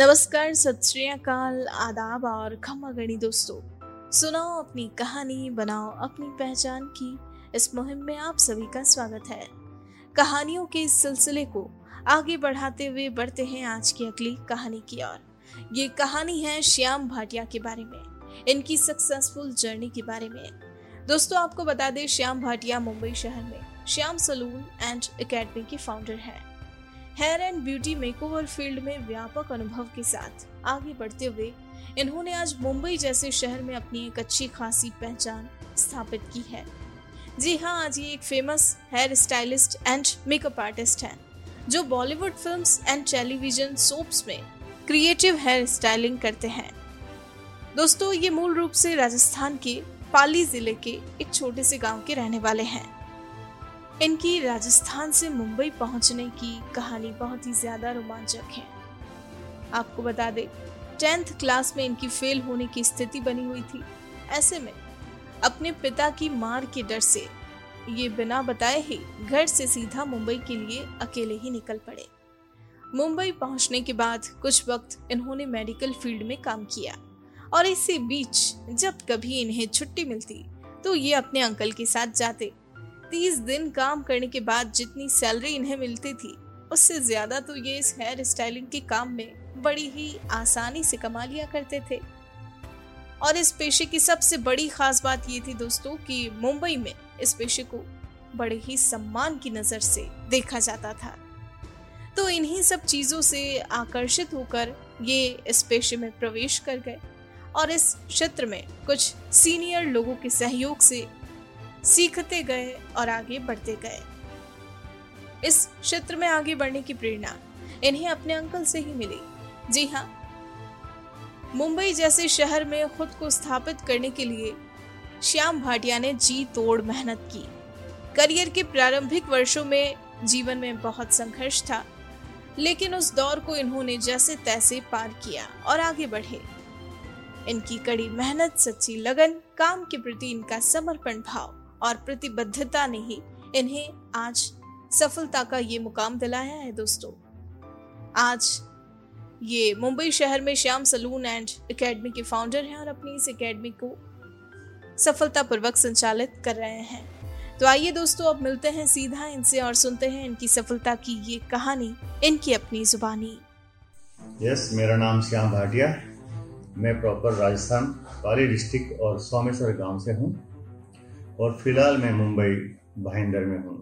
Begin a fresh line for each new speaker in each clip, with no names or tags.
नमस्कार, सत आदाब और खम्मा गणी दोस्तों। सुनाओ अपनी कहानी, बनाओ अपनी पहचान की। इस मुहिम में आप सभी का स्वागत है। कहानियों के इस सिलसिले को आगे बढ़ाते हुए बढ़ते हैं आज की अगली कहानी की ओर। ये कहानी है श्याम भाटिया के बारे में, इनकी सक्सेसफुल जर्नी के बारे में। दोस्तों, आपको बता दें, श्याम भाटिया मुंबई शहर में, श्याम सलून एंड एकेडमी के फाउंडर हैं। Hair and beauty makeover field में व्यापक अनुभव के साथ आगे बढ़ते हुए इन्होंने आज मुंबई जैसे शहर में अपनी एक अच्छी खासी पहचान स्थापित की है। जी हाँ आज ये एक famous hair stylist and makeup artist हैं, जो Bollywood films and television soaps में क्रिएटिव हेयर स्टाइलिंग करते हैं। दोस्तों, ये मूल रूप से राजस्थान के पाली ज़िले के एक छोटे से गाँव के रहने वाले हैं। इनकी राजस्थान से मुंबई पहुँचने की कहानी बहुत ही ज़्यादा रोमांचक है। आपको बता दें, टेंथ क्लास में इनकी फेल होने की स्थिति बनी हुई थी। ऐसे में, अपने पिता की मार के डर से, ये बिना बताए ही घर से सीधा मुंबई के लिए अकेले ही निकल पड़े। मुंबई पहुँचने के बाद कुछ वक्त इन्होंने मेडिकल फ़ील्ड में काम किया और इसी बीच जब कभी इन्हें छुट्टी मिलती तो ये अपने अंकल के साथ जाते तीस दिन काम करने के बाद जितनी सैलरी इन्हें मिलती थी, उससे ज़्यादा तो ये इस हेयर स्टाइलिंग के काम में बड़ी ही आसानी से कमा लिया करते थे। और इस पेशे की सबसे बड़ी खास बात ये थी दोस्तों कि मुंबई में इस पेशे को बड़े ही सम्मान की नज़र से देखा जाता था। तो इन्हीं सब चीज़ों से आकर्षित होकर ये इस पेशे में प्रवेश कर गए और इस क्षेत्र में कुछ सीनियर लोगों के सहयोग से सीखते गए और आगे बढ़ते गए। इस क्षेत्र में आगे बढ़ने की प्रेरणा इन्हें अपने अंकल से ही मिली। जी हाँ मुंबई जैसे शहर में खुद को स्थापित करने के लिए श्याम भाटिया ने जी तोड़ मेहनत की। करियर के प्रारंभिक वर्षों में जीवन में बहुत संघर्ष था, लेकिन उस दौर को इन्होंने जैसे तैसे पार किया और आगे बढ़े। इनकी कड़ी मेहनत, सच्ची लगन, काम के प्रति इनका समर्पण भाव और प्रतिबद्धता ने ही इन्हें आज सफलता का ये मुकाम दिलाया है दोस्तों। आज ये मुंबई शहर में श्याम सलून एंड एकेडमी के फाउंडर हैं और अपनी इस एकेडमी को सफलतापूर्वक संचालित कर रहे हैं। तो आइए दोस्तों अब मिलते हैं सीधा इनसे और सुनते हैं इनकी सफलता की ये कहानी इनकी अपनी जुबानी।
यस yes, मेरा नाम श्याम भाटिया। मैं प्रॉपर राजस्थान पाली डिस्ट्रिक्ट और सोमेश्वर गाँव से हूँ। और फ़िलहाल मैं मुंबई भाईंदर में हूँ।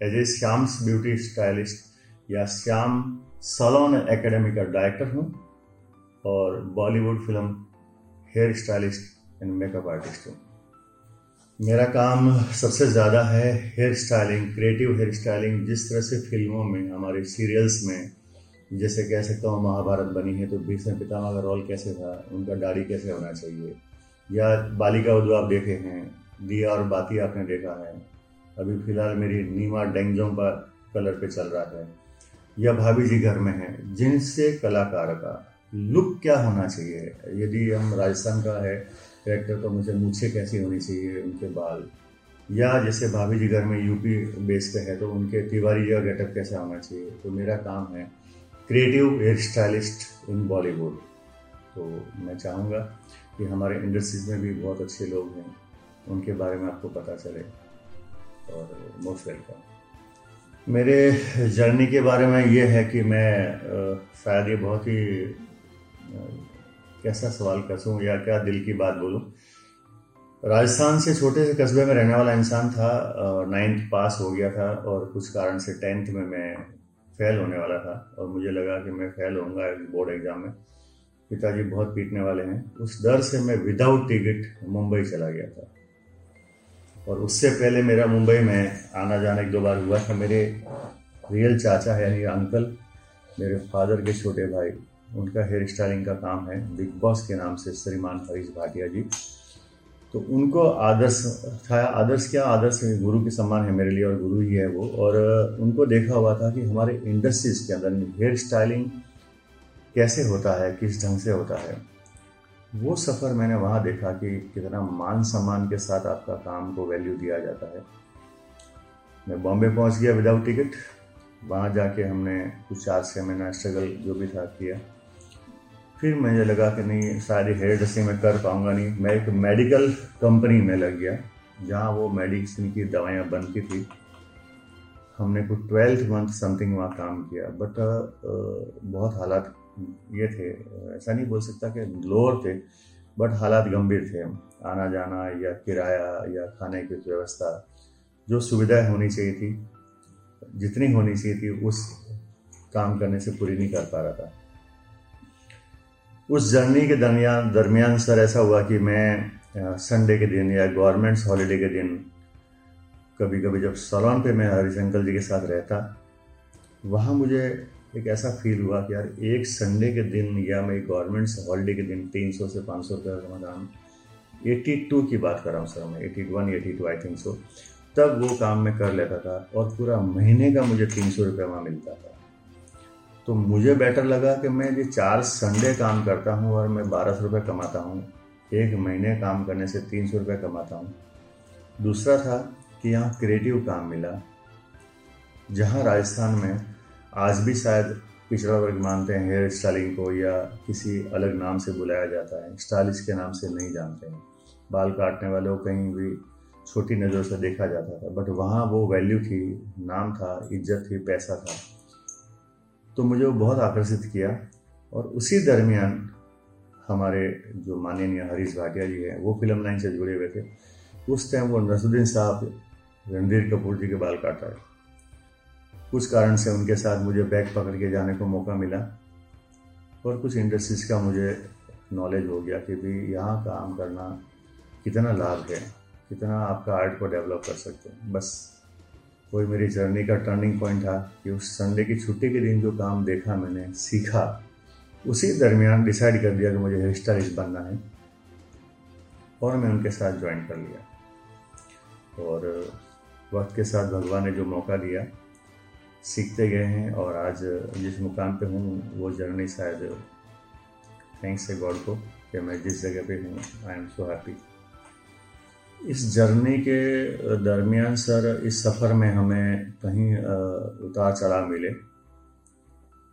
As a Shyam's beauty stylist या श्याम सलोन एकेडमी का डायरेक्टर हूँ और Bollywood film hair stylist and makeup artist हूँ। मेरा काम सबसे ज़्यादा है hair styling creative hair styling जिस तरह से फ़िल्मों में, हमारे सीरियल्स में, जैसे कह सकता हूँ महाभारत बनी है तो भीष्म पितामह का रोल कैसे था, उनका दाढ़ी कैसे होना चाहिए, या बालिका उद्योग आप देखे हैं दिया और बाती आपने देखा है। अभी फ़िलहाल मेरी नीमा डेंगजों पर कलर पे चल रहा है। या भाभी जी घर में है, जिनसे कलाकार का लुक क्या होना चाहिए? यदि हम राजस्थान का है करेक्टर तो मुझे मुझसे कैसी होनी चाहिए उनके बाल? या जैसे भाभी जी घर में यूपी बेस पे है तो उनके तिवारी या गेटअप कैसा होना चाहिए? तो मेरा काम है creative hair stylist in Bollywood तो मैं चाहूँगा कि हमारे इंडस्ट्रीज़ में भी बहुत अच्छे लोग हैं। उनके बारे में आपको पता चले। और मोस्ट वेलकम मेरे जर्नी के बारे में ये है कि मैं शायद ये बहुत ही कैसा सवाल कसूँ या क्या दिल की बात बोलूँ। राजस्थान से छोटे से कस्बे में रहने वाला इंसान था नाइन्थ पास हो गया था और कुछ कारण से टेंथ में मैं फेल होने वाला था। और मुझे लगा कि मैं फेल होऊँगा बोर्ड एग्ज़ाम में। पिताजी बहुत पीटने वाले हैं। उस डर से मैं विदाउट टिकट मुंबई चला गया था। और उससे पहले मेरा मुंबई में आना जाना एक दो बार हुआ था। मेरे रियल चाचा है, यानी अंकल मेरे फादर के छोटे भाई। उनका हेयर स्टाइलिंग का काम है, बिग बॉस के नाम से, श्रीमान हरीश भाटिया जी। तो उनको आदर्श था, आदर्श क्या? आदर्श गुरु के सम्मान है मेरे लिए, और गुरु ही है वो। और उनको देखा हुआ था कि हमारे इंडस्ट्रीज़ के अंदर हेयर स्टाइलिंग कैसे होता है, किस ढंग से होता है। वो सफ़र मैंने वहाँ देखा कि कितना मान सम्मान के साथ आपका काम को वैल्यू दिया जाता है। मैं बॉम्बे पहुँच गया विदाउट टिकट वहाँ जाके हमने कुछ चार छः महीना स्ट्रगल जो भी था किया। फिर मुझे लगा कि नहीं सारी हेयर ड्रेसिंग में कर पाऊँगा नहीं। मैं एक मेडिकल कंपनी में लग गया, जहाँ वो मेडिसिन की दवाइयाँ बनती थी। हमने कुछ ट्वेल्थ मंथ समथिंग वहाँ काम किया बट बहुत हालात ये थे। ऐसा नहीं बोल सकता कि लोअर थे बट हालात गंभीर थे। आना जाना या किराया या खाने की व्यवस्था, जो सुविधाएँ होनी चाहिए थी, जितनी होनी चाहिए थी, उस काम करने से पूरी नहीं कर पा रहा था। उस जर्नी के दरमियान दरमियान सर, ऐसा हुआ कि मैं संडे के दिन या गवर्नमेंट्स हॉलीडे के दिन कभी कभी जब सलोन पे मैं हरिशंकर जी के साथ रहता, वहाँ मुझे एक ऐसा फील हुआ कि यार, एक संडे के दिन या मैं गवर्नमेंट हॉलीडे के दिन तीन सौ से पाँच सौ रुपये का काम एटी टू की बात कर रहा हूँ सर मैं eighty one eighty two I think so तब वो काम मैं कर लेता था और पूरा महीने का मुझे तीन सौ रुपये वहाँ मिलता था। तो मुझे बेटर लगा कि मैं ये चार संडे काम करता हूँ और मैं बारह सौ रुपये कमाता हूँ। एक महीने काम करने से तीन सौ रुपये कमाता हूँ। दूसरा था कि यहाँ क्रिएटिव काम मिला, जहाँ राजस्थान में आज भी शायद पिछड़ा वर्ग मानते हैं, हेयर स्टाइलिंग को या किसी अलग नाम से बुलाया जाता है। स्टाइलिश के नाम से नहीं जानते हैं। बाल काटने वाले को कहीं भी छोटी नज़रों से देखा जाता था बट वहाँ वो वैल्यू थी, नाम था, इज़्ज़त थी, पैसा था। तो मुझे वो बहुत आकर्षित किया और उसी दरमियान हमारे जो माननीय हरीश भाटिया जी हैं, वो फ़िल्म लाइन से जुड़े हुए थे। उस टाइम वो नसरुद्दीन साहब रणधीर कपूर जी के बाल काटा है कुछ कारण से उनके साथ मुझे बैग पकड़ के जाने को मौका मिला और कुछ इंडस्ट्रीज़ का मुझे नॉलेज हो गया कि भाई यहाँ काम करना कितना लाभ है, कितना आपका आर्ट को डेवलप कर सकते हैं। बस वही मेरी जर्नी का टर्निंग पॉइंट था कि उस संडे की छुट्टी के दिन जो काम देखा मैंने, सीखा, उसी दरमियान डिसाइड कर दिया कि मुझे हेयर स्टाइलिस्ट बनना है और मैं उनके साथ ज्वाइन कर लिया। और वक्त के साथ भगवान ने जो मौका दिया सीखते गए हैं और आज जिस मुकाम पे हूँ, वो जर्नी शायद थैंक्स है गॉड को कि मैं जिस जगह पे हूँ आई एम सो हैप्पी इस जर्नी के दरमियान सर, इस सफ़र में हमें कहीं उतार चढ़ाव मिले।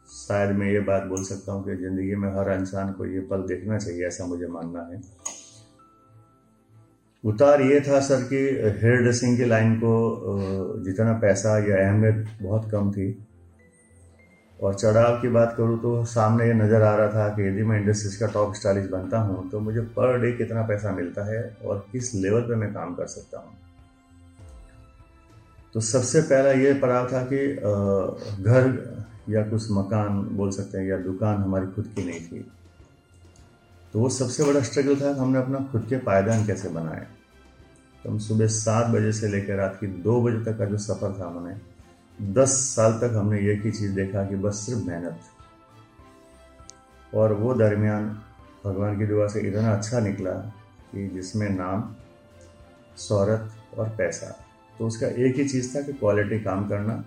शायद मैं ये बात बोल सकता हूँ कि ज़िंदगी में हर इंसान को ये पल देखना चाहिए, ऐसा मुझे मानना है। उतार ये था सर कि हेयर ड्रेसिंग की लाइन को जितना पैसा या अहमियत बहुत कम थी। और चढ़ाव की बात करूँ तो सामने ये नज़र आ रहा था कि यदि मैं इंडस्ट्रीज़ का टॉप स्टाइलिश बनता हूँ तो मुझे पर डे कितना पैसा मिलता है और किस लेवल पे मैं काम कर सकता हूँ। तो सबसे पहला ये पड़ा था कि घर या कुछ मकान बोल सकते हैं या दुकान हमारी खुद की नहीं थी। तो वो सबसे बड़ा स्ट्रगल था, हमने अपना खुद के पायदान कैसे बनाए? तो हम सुबह सात बजे से लेकर रात की दो बजे तक का जो सफ़र था हमने, दस साल तक हमने एक ही चीज़ देखा कि बस सिर्फ़ मेहनत और वो दरमियान भगवान की दुआ से इतना अच्छा निकला कि जिसमें नाम शहरत और पैसा। तो उसका एक ही चीज़ था कि क्वालिटी काम करना,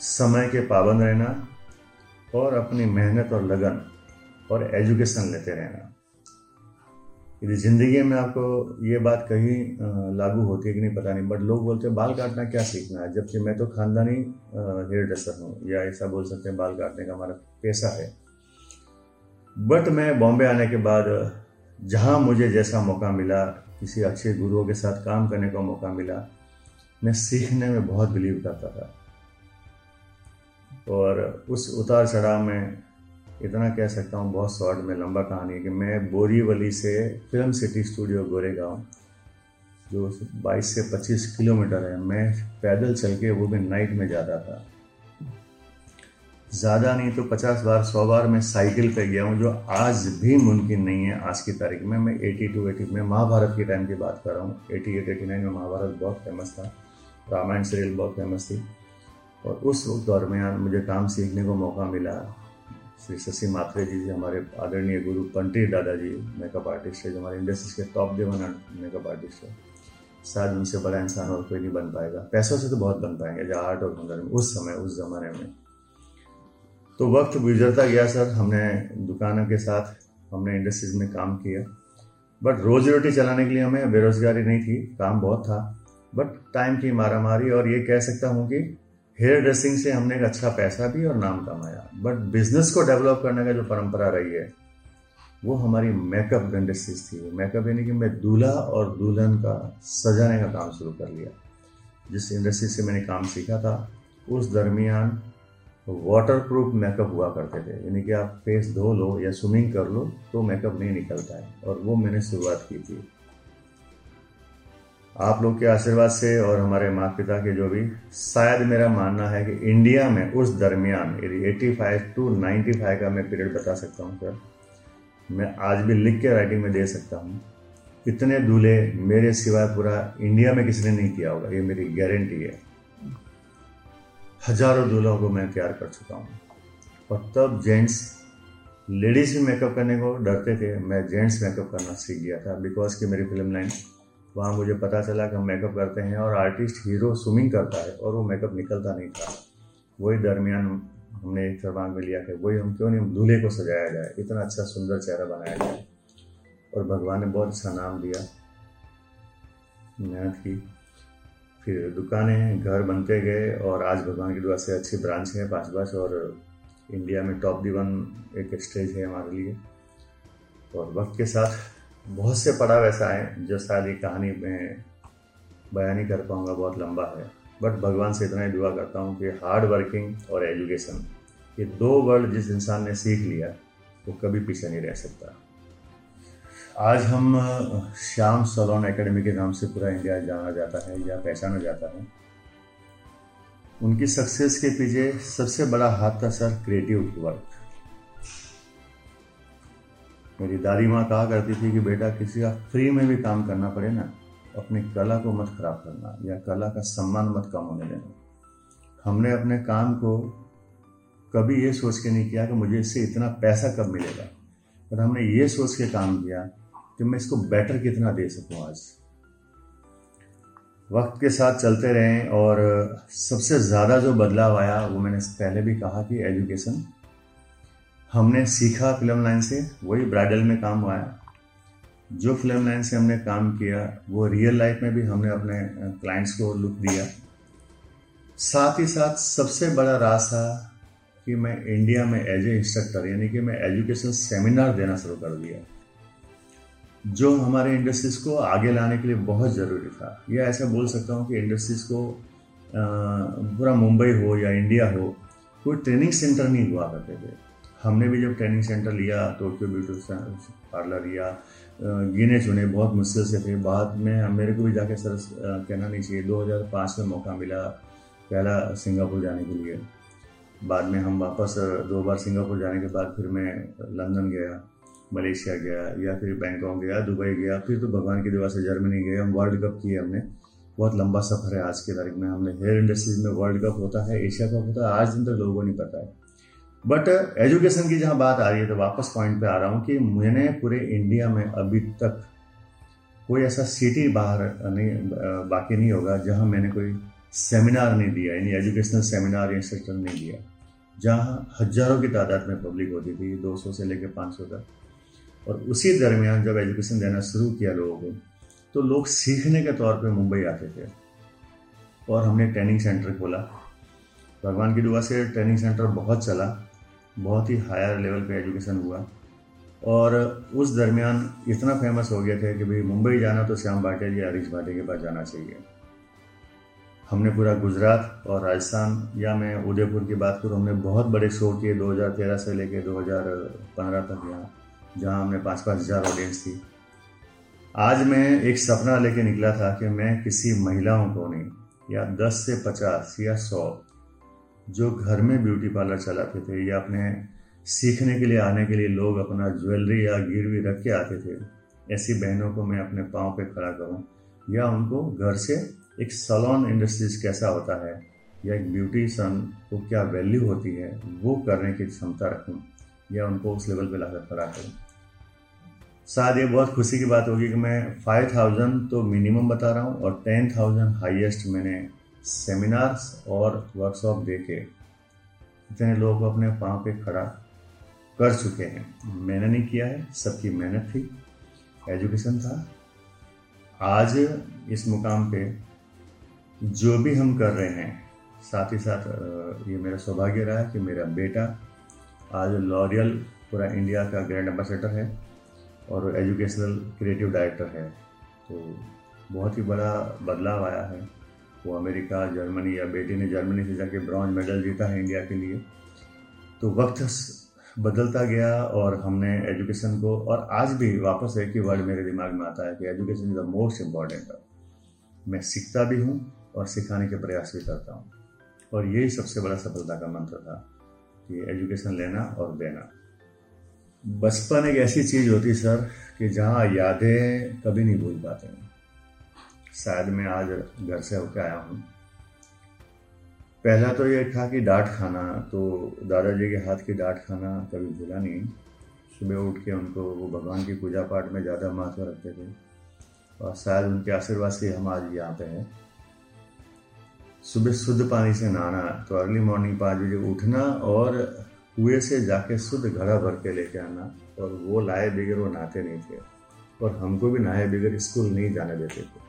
समय के पाबंद रहना और अपनी मेहनत और लगन और एजुकेशन लेते रहना। यदि ज़िंदगी में आपको ये बात कहीं लागू होती है कि नहीं, पता नहीं बट लोग बोलते हैं, बाल काटना क्या सीखना है? जबकि मैं तो खानदानी हेयर ड्रेसर हूँ, या ऐसा बोल सकते हैं, बाल काटने का हमारा पैसा है। बट मैं बॉम्बे आने के बाद, जहाँ मुझे जैसा मौका मिला, किसी अच्छे गुरुओं के साथ काम करने का मौका मिला, मैं सीखने में बहुत बिलीव करता था। और उस उतार चढ़ाव में इतना कह सकता हूँ, बहुत शॉर्ट में लंबा कहानी है कि मैं बोरीवली से फ़िल्म सिटी स्टूडियो गोरेगांव, जो 22 से 25 किलोमीटर है, मैं पैदल चल के वो भी नाइट में जाता था। ज़्यादा नहीं तो 50 बार 100 बार मैं साइकिल पे गया हूँ, जो आज भी मुमकिन नहीं है आज की तारीख में। मैं 82 80 में महाभारत के टाइम की बात कर रहा हूँ। 88 89 में महाभारत बहुत फ़ेमस था, रामायण सीरियल बहुत फ़ेमस थी। और उस दरमियान मुझे काम सीखने को मौका मिला। श्री शशि मात्रे जी जी हमारे आदरणीय गुरु पंडित दादाजी मेकअप आर्टिस्ट है, जो हमारे इंडस्ट्रीज़ के टॉप देवन मेकअप आर्टिस्ट है। शायद उनसे बड़ा इंसान और कोई नहीं बन पाएगा। पैसों से तो बहुत बन पाएँगे, जो आर्ट और हुनर में, उस समय, उस ज़माने में। तो वक्त गुजरता गया सर, हमने दुकानों के साथ, हमने इंडस्ट्रीज़ में काम किया। बट रोजी रोटी चलाने के लिए हमें बेरोजगारी नहीं थी, काम बहुत था। बट टाइम की मारा मारी और ये कह सकता हूँ कि हेयर ड्रेसिंग से हमने एक अच्छा पैसा भी और नाम कमाया। बट बिज़नेस को डेवलप करने का जो परंपरा रही है, वो हमारी मेकअप इंडस्ट्रीज़ थी। मेकअप यानी कि मैं दूल्हा और दुल्हन का सजाने का काम शुरू कर लिया। जिस इंडस्ट्री से मैंने काम सीखा था, उस दरमियान वाटर प्रूफ मेकअप हुआ करते थे। यानी कि आप फेस धो लो या स्विमिंग कर लो तो मेकअप नहीं निकलता है। और वो मैंने शुरुआत की थी। आप लोग के आशीर्वाद से और हमारे माता पिता के जो भी, शायद मेरा मानना है कि इंडिया में उस दरमियान, यदि 85 टू 95 का मैं पीरियड बता सकता हूँ सर, मैं आज भी लिख के राइटिंग में दे सकता हूँ। इतने दूल्हे मेरे सिवाय पूरा इंडिया में किसी ने नहीं किया होगा, ये मेरी गारंटी है। हज़ारों दूल्हों को मैं तैयार कर चुका हूँ। और तब जेंट्स लेडीज़ भी मेकअप करने को डरते थे, मैं जेंट्स मेकअप करना सीख गया था बिकॉज़ कि मेरी फ़िल्म लाइन वहाँ मुझे पता चला कि हम मेकअप करते हैं और आर्टिस्ट हीरो स्विमिंग करता है और वो मेकअप निकलता नहीं था। वही दरमियान हमने एक दिमाग में लिया कि वही हम क्यों नहीं दूल्हे को सजाया जाए, इतना अच्छा सुंदर चेहरा बनाया जाए। और भगवान ने बहुत अच्छा नाम दिया। मेहनत की। फिर दुकानें हैं, घर बनते गए और आज भगवान की दुआ से अच्छी ब्रांच है पाँच पाँच और इंडिया में टॉप दी वन एक स्टेज है हमारे लिए। और वक्त के साथ बहुत से पड़ाव ऐसा है जो ये कहानी में बयान नहीं कर पाऊँगा, बहुत लंबा है। बट भगवान से इतना ही दुआ करता हूँ कि हार्ड वर्किंग और एजुकेशन ये दो वर्ड जिस इंसान ने सीख लिया, वो कभी पीछे नहीं रह सकता। आज हम श्याम सलोन एकेडमी के नाम से पूरा इंडिया जाना जाता है या पहचाना जाता है। उनकी सक्सेस के पीछे सबसे बड़ा हाथ था सर क्रिएटिव वर्क मेरी दादी माँ कहा करती थी कि बेटा, किसी का फ्री में भी काम करना पड़े ना, अपनी कला को मत खराब करना या कला का सम्मान मत कम होने देना। हमने अपने काम को कभी ये सोच के नहीं किया कि मुझे इससे इतना पैसा कब मिलेगा। पर हमने ये सोच के काम किया कि मैं इसको बेटर कितना दे सकूँ आज। वक्त के साथ चलते रहें और सबसे ज़्यादा जो बदलाव आया, वो मैंने पहले भी कहा कि एजुकेशन हमने सीखा फ़िल्म लाइन से, वही ब्राइडल में काम हुआ है। जो फ़िल्म लाइन से हमने काम किया, वो रियल लाइफ में भी हमने अपने क्लाइंट्स को लुक दिया। साथ ही साथ सबसे बड़ा राज था कि मैं इंडिया में एज ए इंस्ट्रक्टर यानी कि मैं एजुकेशन सेमिनार देना शुरू कर दिया। जो हमारे इंडस्ट्रीज़ को आगे लाने के लिए बहुत ज़रूरी था। या ऐसा बोल सकता हूँ कि इंडस्ट्रीज़ को पूरा मुंबई हो या इंडिया हो, कोई ट्रेनिंग सेंटर नहीं हुआ करते थे। हमने भी जब ट्रेनिंग सेंटर लिया टोक्यो ब्यूटी पार्लर लिया गिने चुने, बहुत मुश्किल से थे। बाद में मेरे को भी जाके सर कहना नहीं चाहिए। 2005 में मौका मिला पहला सिंगापुर जाने के लिए। बाद में हम वापस दो बार सिंगापुर जाने के बाद फिर मैं लंदन गया, मलेशिया गया, या फिर बैंकॉक गया, दुबई गया, फिर तो भगवान की दुआ से जर्मनी गए। हम वर्ल्ड कप किए हमने। बहुत लंबा सफ़र है आज के तारीख में। हमने हेयर इंडस्ट्रीज़ में वर्ल्ड कप होता है एशिया कप होता है, आज दिन तक लोगों को नहीं पता है। बट एजुकेशन की जहाँ बात आ रही है तो वापस पॉइंट पे आ रहा हूँ कि मैंने पूरे इंडिया में अभी तक कोई ऐसा सिटी बाहर नहीं बाकी नहीं होगा जहाँ मैंने कोई सेमिनार नहीं दिया, यानी एजुकेशनल सेमिनार या नहीं दिया। जहाँ हज़ारों की तादाद में पब्लिक होती थी 200 से लेकर 500 तक। और उसी दरमियान जब एजुकेशन देना शुरू किया लोगों को तो लोग सीखने के तौर पे मुंबई आते थे। और हमने ट्रेनिंग सेंटर खोला। भगवान की दुआ से ट्रेनिंग सेंटर बहुत चला। बहुत ही हायर लेवल पे एजुकेशन हुआ। और उस दरमियान इतना फ़ेमस हो गया था कि भाई मुंबई जाना तो श्याम भाटिया या हरीश भाटिया के पास जाना चाहिए। हमने पूरा गुजरात और राजस्थान या मैं उदयपुर की बात करूँ, हमने बहुत बड़े शो किए 2013 से लेकर 2015 तक यहाँ, जहाँ हमने पाँच पाँच हज़ार ऑडियंस थी। आज मैं एक सपना लेके निकला था कि मैं किसी महिलाओं को नहीं, या 10 से 50 या 100 जो घर में ब्यूटी पार्लर चलाते थे या अपने सीखने के लिए, आने के लिए लोग अपना ज्वेलरी या गिरवी रख के आते थे, ऐसी बहनों को मैं अपने पाँव पे खड़ा करूँ, या उनको घर से एक सलोन इंडस्ट्रीज़ कैसा होता है, या एक ब्यूटीशन को क्या वैल्यू होती है, वो करने की क्षमता रखूँ, या उनको उस लेवल पे लाकर खड़ा करूँ। शायद ये बहुत खुशी की बात होगी कि मैं फाइव थाउज़ेंड तो मिनिमम बता रहा हूँ और टेन थाउज़ेंड हाइएस्ट मैंने सेमिनार्स और वर्कशॉप दे के इतने लोग अपने पाँव पे खड़ा कर चुके हैं। मैंने नहीं किया है, सबकी मेहनत थी एजुकेशन था। आज इस मुकाम पे जो भी हम कर रहे हैं, साथ ही साथ ये मेरा सौभाग्य रहा है कि मेरा बेटा आज लॉरियल पूरा इंडिया का ग्रैंड एम्बेसडर है और एजुकेशनल क्रिएटिव डायरेक्टर है। तो बहुत ही बड़ा बदलाव आया है। वो अमेरिका, जर्मनी या बेटी ने जर्मनी से जाके ब्रॉन्ज मेडल जीता है इंडिया के लिए। तो वक्त बदलता गया और हमने एजुकेशन को, और आज भी वापस एक ही वर्ड मेरे दिमाग में आता है कि education is the most important मैं सीखता भी हूँ और सिखाने के प्रयास भी करता हूँ। और यही सबसे बड़ा सफलता का मंत्र था कि एजुकेशन लेना और देना। बचपन एक ऐसी चीज़ होती सर, कि जहाँ यादें कभी नहीं भूल पाते हैं। शायद मैं आज घर से होकर आया हूँ। पहला तो ये था कि डांट खाना तो दादाजी के हाथ की डांट खाना कभी भूला नहीं। सुबह उठ के उनको वो भगवान की पूजा पाठ में ज़्यादा महत्व रखते थे। और शायद उनके आशीर्वाद से हम आज यहाँ पे हैं। सुबह शुद्ध पानी से नहाना तो अर्ली मॉर्निंग पाँच बजे उठना और कुएँ से जाके शुद्ध घड़ा भर के लेके आना, और वो लाए बगैर वो नहाते नहीं थे। और हमको भी नहाए बगैर स्कूल नहीं जाने देते थे।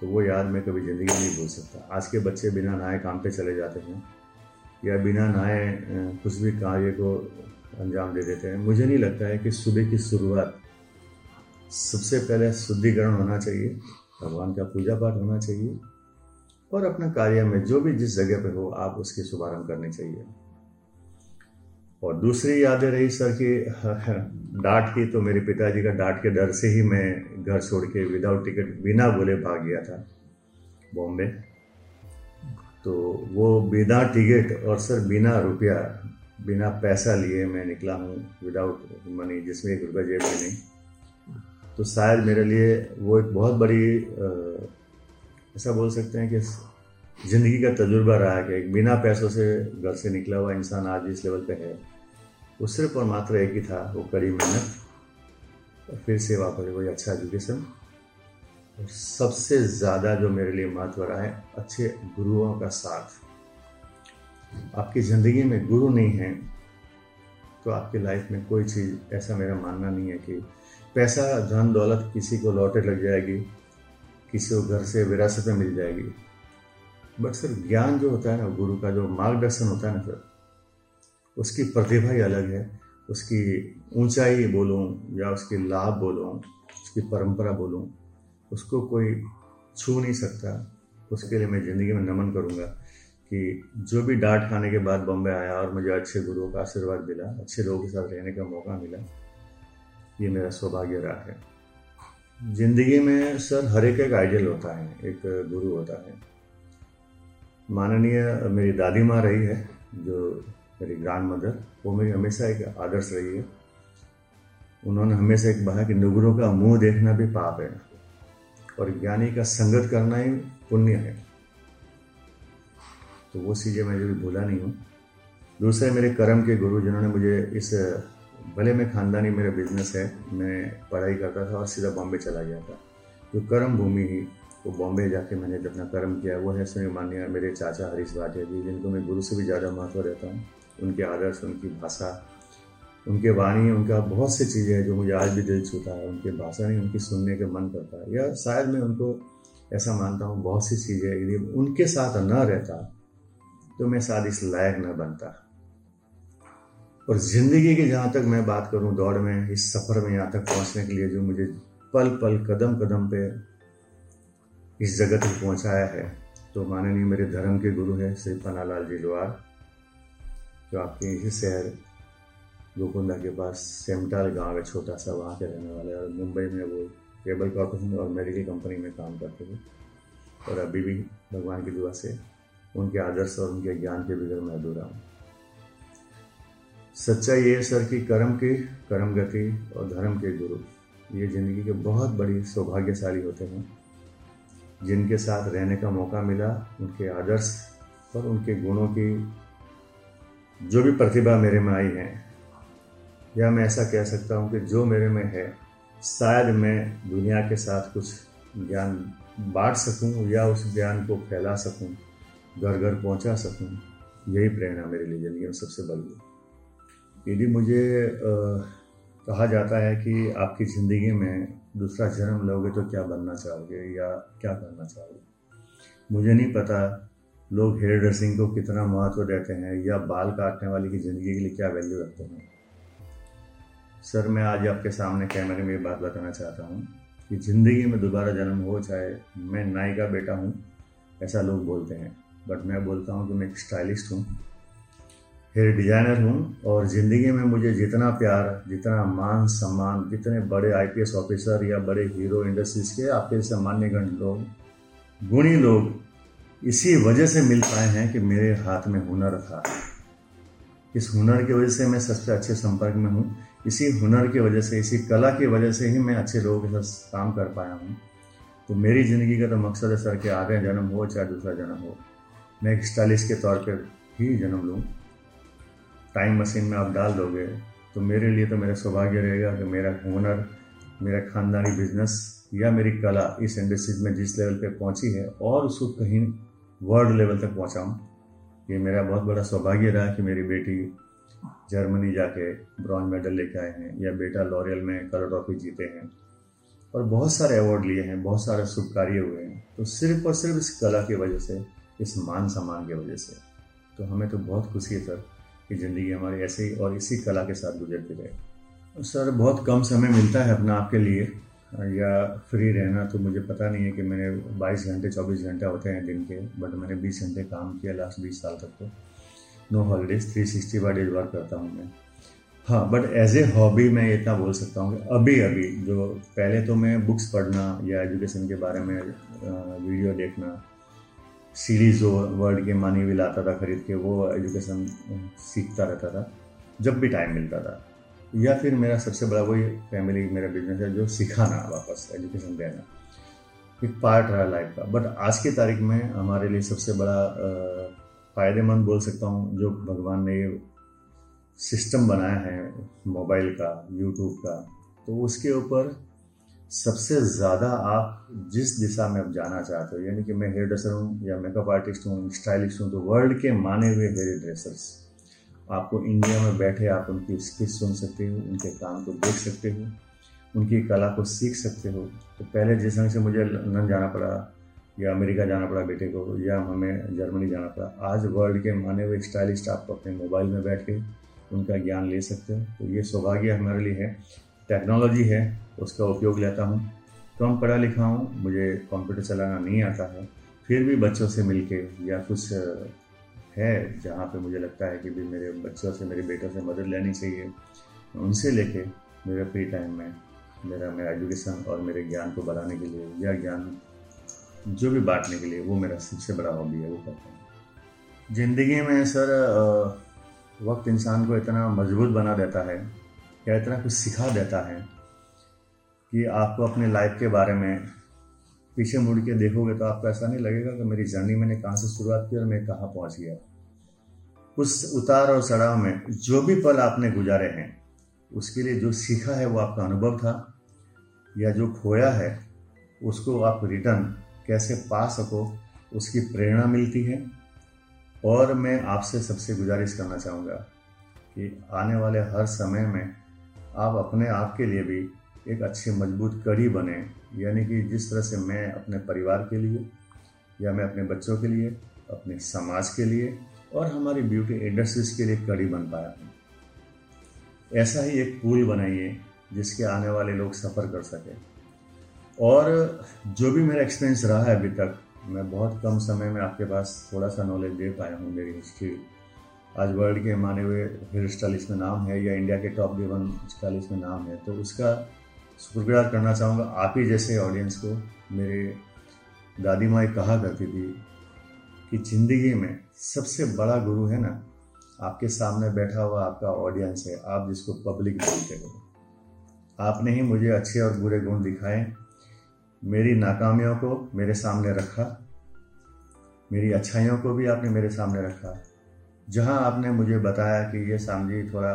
तो वो याद मैं कभी ज़िंदगी नहीं भूल सकता। आज के बच्चे बिना नहाए काम पे चले जाते हैं, या बिना नहाए कुछ भी कार्य को अंजाम दे देते हैं। मुझे नहीं लगता है कि सुबह की शुरुआत सबसे पहले शुद्धिकरण होना चाहिए, भगवान का पूजा पाठ होना चाहिए, और अपना कार्य में जो भी जिस जगह पर हो, आप उसकी शुभारंभ करनी चाहिए। और दूसरी यादें रही सर कि डांट की तो मेरे पिताजी का डांट के डर से ही मैं घर छोड़ के विदाउट टिकट बिना बोले भाग गया था बॉम्बे। तो वो बिना टिकट और सर बिना रुपया, बिना पैसा लिए मैं निकला हूँ विदाउट मनी जिसमें एक रुपया जेब में नहीं। तो शायद मेरे लिए वो एक बहुत बड़ी ऐसा बोल सकते हैं कि ज़िंदगी का तजुर्बा रहा है कि बिना पैसों से घर से निकला हुआ इंसान आज इस लेवल पे है। वो सिर्फ़ और मात्र एक ही था, वो कड़ी मेहनत, और फिर से वापस वही अच्छा एजुकेशन और सबसे ज़्यादा जो मेरे लिए महत्व रहा है, अच्छे गुरुओं का साथ। आपकी ज़िंदगी में गुरु नहीं है तो आपकी लाइफ में कोई चीज़, ऐसा मेरा मानना नहीं है कि पैसा, धन, दौलत किसी को लौटे लग जाएगी, किसी को घर से विरासत में मिल जाएगी। बट सर ज्ञान जो होता है ना गुरु का जो मार्गदर्शन होता है ना, सर उसकी प्रतिभा ही अलग है। उसकी ऊंचाई बोलूँ या उसकी लाभ बोलूँ, उसकी परंपरा बोलूँ, उसको कोई छू नहीं सकता। उसके लिए मैं ज़िंदगी में नमन करूँगा कि जो भी डांट खाने के बाद बॉम्बे आया और मुझे अच्छे गुरुओं का आशीर्वाद मिला, अच्छे लोगों के साथ रहने का मौका मिला, ये मेरा सौभाग्य रहा है। ज़िंदगी में सर हर एक एक आइडियल होता है, एक गुरु होता है। माननीय मेरी दादी माँ रही है, जो मेरी ग्रांड मदर वो मेरी हमेशा एक आदर्श रही है। उन्होंने हमेशा एक कहा कि नुगरों का मुँह देखना भी पाप है। और ज्ञानी का संगत करना ही पुण्य है। तो वो चीज़ें मैं भी भूला नहीं हूँ। दूसरे मेरे कर्म के गुरु जिन्होंने मुझे इस, भले में खानदानी मेरा बिज़नेस है, मैं पढ़ाई करता था और सीधा बॉम्बे चला गया था। जो तो कर्म भूमि ही, वो बॉम्बे जाके मैंने जितना कर्म किया, वो है स्वयं मान्य मेरे चाचा हरीश भाटिया जी, जिनको मैं गुरु से भी ज़्यादा महत्व देता हूँ। उनके आदर्श, उनकी भाषा, उनके वाणी, उनका बहुत सी चीज़ें हैं जो मुझे आज भी दिल छूता है। उनकी भाषा नहीं, उनकी सुनने का मन करता है। या शायद मैं उनको ऐसा मानता हूँ, बहुत सी चीज़ें यदि उनके साथ न रहता तो मैं शायद इस लायक न बनता। और ज़िंदगी की जहाँ तक मैं बात करूँ, दौड़ में, इस सफ़र में यहाँ तक पहुँचने के लिए जो मुझे पल पल, कदम कदम पे इस जगह तक पहुँचाया है तो माननीय मेरे धर्म के गुरु हैं, श्री पन्नालाल जी लोहार जो आपके इसी शहर गोकुंदा के पास सेमटाल गाँव है, छोटा सा, वहाँ के रहने वाले, और मुंबई में वो केबल कॉर्पोरेशन और मेडिकल कंपनी में काम करते थे। और अभी भी भगवान की दुआ से उनके आदर्श और उनके ज्ञान के बिगड़ मैं अधूरा हूँ। सच्चाई ये सर, कि कर्म की, कर्म गति और धर्म के गुरु, ये ज़िंदगी के बहुत बड़ी सौभाग्यशाली होते हैं। जिनके साथ रहने का मौका मिला, उनके आदर्श और उनके गुणों की जो भी प्रतिभा मेरे में आई है या मैं ऐसा कह सकता हूँ कि जो मेरे में है शायद मैं दुनिया के साथ कुछ ज्ञान बांट सकूँ या उस ज्ञान को फैला सकूँ घर घर पहुँचा सकूँ यही प्रेरणा मेरे लिए ज़िंदगी में सबसे बड़ी यदि मुझे आ, कहा जाता है कि आपकी ज़िंदगी में दूसरा जन्म लोगे तो क्या बनना चाहोगे या क्या करना चाहोगे? मुझे नहीं पता लोग हेयर ड्रेसिंग को कितना महत्व देते हैं या बाल काटने वाले की ज़िंदगी के लिए क्या वैल्यू रखते हैं? सर, मैं आज आपके सामने कैमरे में ये बात बताना चाहता हूँ कि ज़िंदगी में दोबारा जन्म हो चाहे मैं नाई का बेटा हूँ, ऐसा लोग बोलते हैं। बट मैं बोलता हूँ कि मैं एक स्टाइलिस्ट हूँ हेयर डिज़ाइनर हूँ और ज़िंदगी में मुझे जितना प्यार, जितना मान सम्मान, जितने बड़े आईपीएस ऑफिसर या बड़े हीरो इंडस्ट्रीज़ के आपके जैसे मान्यगण लोग, गुणी लोग इसी वजह से मिल पाए हैं कि मेरे हाथ में हुनर था। इस हुनर की वजह से मैं सबसे अच्छे संपर्क में हूँ। इसी हुनर की वजह से, इसी कला की वजह से ही मैं अच्छे लोगों के साथ काम कर पाया हूँ। तो मेरी ज़िंदगी का तो मकसद है सर कि आगे जन्म हो, चाहे दूसरा जन्म हो। मैं एक स्टाइलिस्ट के तौर पर ही जन्म लूँ। टाइम मशीन में आप डाल दोगे तो मेरे लिए तो मेरा सौभाग्य रहेगा कि मेरा हुनर, मेरा खानदानी बिज़नेस या मेरी कला इस इंडस्ट्रीज़ में जिस लेवल पे पहुँची है और उसको कहीं वर्ल्ड लेवल तक पहुंचाऊं ये मेरा बहुत बड़ा सौभाग्य रहा कि मेरी बेटी जर्मनी जाके ब्रॉन्ज मेडल लेके आए हैं या बेटा लॉरियल में कलर ट्रॉफी जीते हैं और बहुत सारे अवार्ड लिए हैं, बहुत सारे शुभ कार्य हुए हैं। तो सिर्फ़ और सिर्फ़ इस कला की वजह से, इस मान सम्मान की वजह से तो हमें तो बहुत खुशी है सर कि ज़िंदगी हमारी ऐसे ही और इसी कला के साथ गुजरती रहे। सर, बहुत कम समय मिलता है अपना आपके लिए या फ्री रहना तो मुझे पता नहीं है कि मैंने 22 घंटे 24 घंटे होते हैं दिन के बट मैंने 20 घंटे काम किया लास्ट 20 साल तक तो। No holidays three sixty five days work करता हूँ मैं। हाँ बट एज ए हॉबी मैं इतना बोल सकता हूँ कि अभी अभी जो पहले तो मैं बुक्स पढ़ना या एजुकेशन के बारे में वीडियो देखना सीरीज़ जो वर्ल्ड के मानी भी लाता था खरीद के, वो एजुकेशन सीखता रहता था, जब भी टाइम मिलता था। या फिर मेरा सबसे बड़ा वही फैमिली मेरा बिज़नेस है जो सिखाना, वापस एजुकेशन देना। एक पार्ट रहा लाइफ का। बट आज की तारीख में हमारे लिए सबसे बड़ा फ़ायदेमंद बोल सकता हूँ, जो भगवान ने ये सिस्टम बनाया है मोबाइल का यूट्यूब का तो उसके ऊपर सबसे ज़्यादा आप जिस दिशा में आप जाना चाहते हो, यानी कि मैं हेयर ड्रेसर हूँ या मेकअप आर्टिस्ट हूँ स्टाइलिस्ट हूँ तो वर्ल्ड के माने हुए हेयर ड्रेसर्स आपको इंडिया में बैठे आप उनकी स्किल सुन सकते हो, उनके काम को देख सकते हो, उनकी कला को सीख सकते हो। तो पहले जिस ढंग से मुझे लंदन जाना पड़ा, या अमेरिका जाना पड़ा बेटे को, या हमें जर्मनी जाना पड़ा, आज वर्ल्ड के माने हुए स्टाइलिस्ट आपको अपने मोबाइल में बैठ के उनका ज्ञान ले सकते हो। तो ये सौभाग्य हमारे लिए है। टेक्नोलॉजी है, उसका उपयोग लेता हूँ। कम पढ़ा लिखा हूँ, मुझे कंप्यूटर चलाना नहीं आता है। फिर भी बच्चों से मिल के या कुछ है, जहाँ पे मुझे लगता है कि भी मेरे बच्चों से, मेरे बेटों से मदद लेनी चाहिए उनसे लेके मेरे फ्री टाइम में, मेरा मेरा एजुकेशन और मेरे ज्ञान को बढ़ाने के लिए, या ज्ञान, जो भी बांटने के लिए, वो मेरा सबसे बड़ा हॉबी है, वो करता हूँ। ज़िंदगी में सर वक्त इंसान को इतना मज़बूत बना देता है, या इतना कुछ सिखा देता है, कि आपको अपने लाइफ के बारे में पीछे मुड़ के देखोगे तो आपको ऐसा नहीं लगेगा कि मेरी जर्नी मैंने कहाँ से शुरुआत की और मैं कहाँ पहुँच गया। उस उतार और चढ़ाव में जो भी पल आपने गुजारे हैं, उसके लिए जो सीखा है वो आपका अनुभव था, या जो खोया है, उसको आप रिटर्न कैसे पा सको, उसकी प्रेरणा मिलती है। और मैं आपसे सबसे गुजारिश करना चाहूँगा कि आने वाले हर समय में आप अपने आप के लिए भी एक अच्छी मज़बूत कड़ी बने, यानी कि जिस तरह से मैं अपने परिवार के लिए या मैं अपने बच्चों के लिए, अपने समाज के लिए और हमारी ब्यूटी इंडस्ट्रीज़ के लिए कड़ी बन पाया हूँ। ऐसा ही एक पुल बनाइए जिसके आने वाले लोग सफ़र कर सकें। और जो भी मेरा एक्सपीरियंस रहा है अभी तक, मैं बहुत कम समय में आपके पास थोड़ा सा नॉलेज दे पाया हूँ मेरी हिस्ट्री आज वर्ल्ड के माने हुए हेयर स्टाइलिस्ट में नाम है या इंडिया के टॉप गिवन स्टाइलिस्ट में नाम है तो उसका शुक्रगुजार करना चाहूँगा। आप ही जैसे ऑडियंस को मेरे दादी माँ कहा करती थी कि ज़िंदगी में सबसे बड़ा गुरु है ना, आपके सामने बैठा हुआ आपका ऑडियंस है, आप जिसको पब्लिक बोलते हो। आपने ही मुझे अच्छे और बुरे गुण दिखाए, मेरी नाकामियों को मेरे सामने रखा, मेरी अच्छाइयों को भी आपने मेरे सामने रखा। जहाँ आपने मुझे बताया कि ये सामझी थोड़ा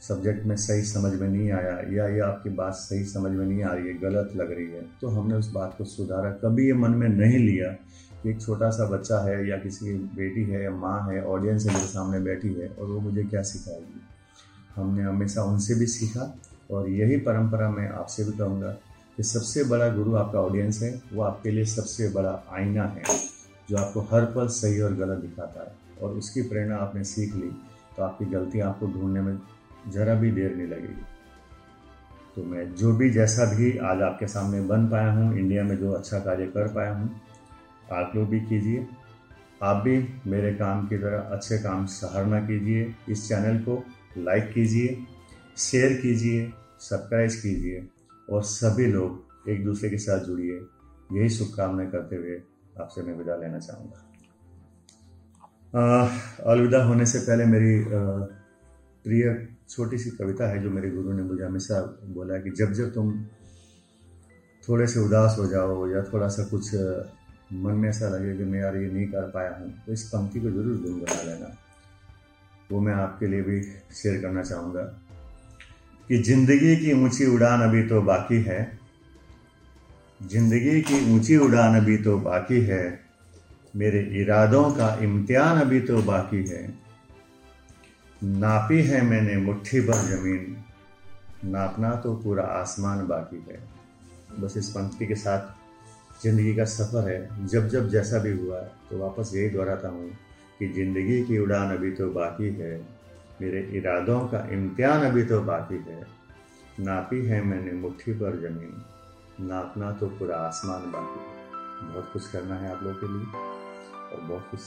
सब्जेक्ट में सही समझ में नहीं आया, या ये आपकी बात सही समझ में नहीं आ रही है, गलत लग रही है तो हमने उस बात को सुधारा। कभी ये मन में नहीं लिया कि एक छोटा सा बच्चा है, या किसी की बेटी है, या माँ है ऑडियंस है मेरे सामने बैठी है, और वो मुझे क्या सिखाएगी? हमने हमेशा उनसे भी सीखा, और यही परंपरा मैं आपसे भी कहूँगा कि सबसे बड़ा गुरु आपका ऑडियंस है, वो आपके लिए सबसे बड़ा आईना है, जो आपको हर पल सही और गलत दिखाता है, और उसकी प्रेरणा आपने सीख ली तो आपकी गलतियाँ आपको ढूँढने में ज़रा भी देर नहीं लगेगी। तो मैं जो भी जैसा भी आज आपके सामने बन पाया हूँ, इंडिया में जो अच्छा कार्य कर पाया हूँ, आप लोग भी कीजिए। आप भी मेरे काम की तरह अच्छे काम सराहना कीजिए। इस चैनल को लाइक कीजिए, शेयर कीजिए, सब्सक्राइब कीजिए और सभी लोग एक दूसरे के साथ जुड़िए। यही शुभकामनाएँ करते हुए आपसे मैं विदा लेना चाहूँगा। अलविदा होने से पहले मेरी प्रिय छोटी सी कविता है जो मेरे गुरु ने मुझे हमेशा बोला कि जब जब तुम थोड़े से उदास हो जाओ या थोड़ा सा कुछ मन में ऐसा लगे कि मैं यार ये नहीं कर पाया हूँ तो इस पंक्ति को ज़रूर गुनगुना लेना। वो मैं आपके लिए भी शेयर करना चाहूँगा कि ज़िंदगी की ऊँची उड़ान अभी तो बाकी है। ज़िंदगी की ऊँची उड़ान अभी तो बाकी है। मेरे इरादों का इम्तिहान अभी तो बाकी है। नापी है मैंने मुट्ठी भर ज़मीन। नापना तो पूरा आसमान बाकी है। बस इस पंक्ति के साथ ज़िंदगी का सफ़र है। जब जब जैसा भी हुआ तो वापस यही दोहराता हूँ कि ज़िंदगी की उड़ान अभी तो बाकी है। मेरे इरादों का इम्तिहान अभी तो बाकी है। नापी है मैंने मुट्ठी पर ज़मीन। नापना तो पूरा आसमान बाकी है। बहुत कुछ करना है आप लोगों के लिए और बहुत कुछ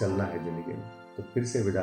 चलना है ज़िंदगी में। तो फिर से विदा।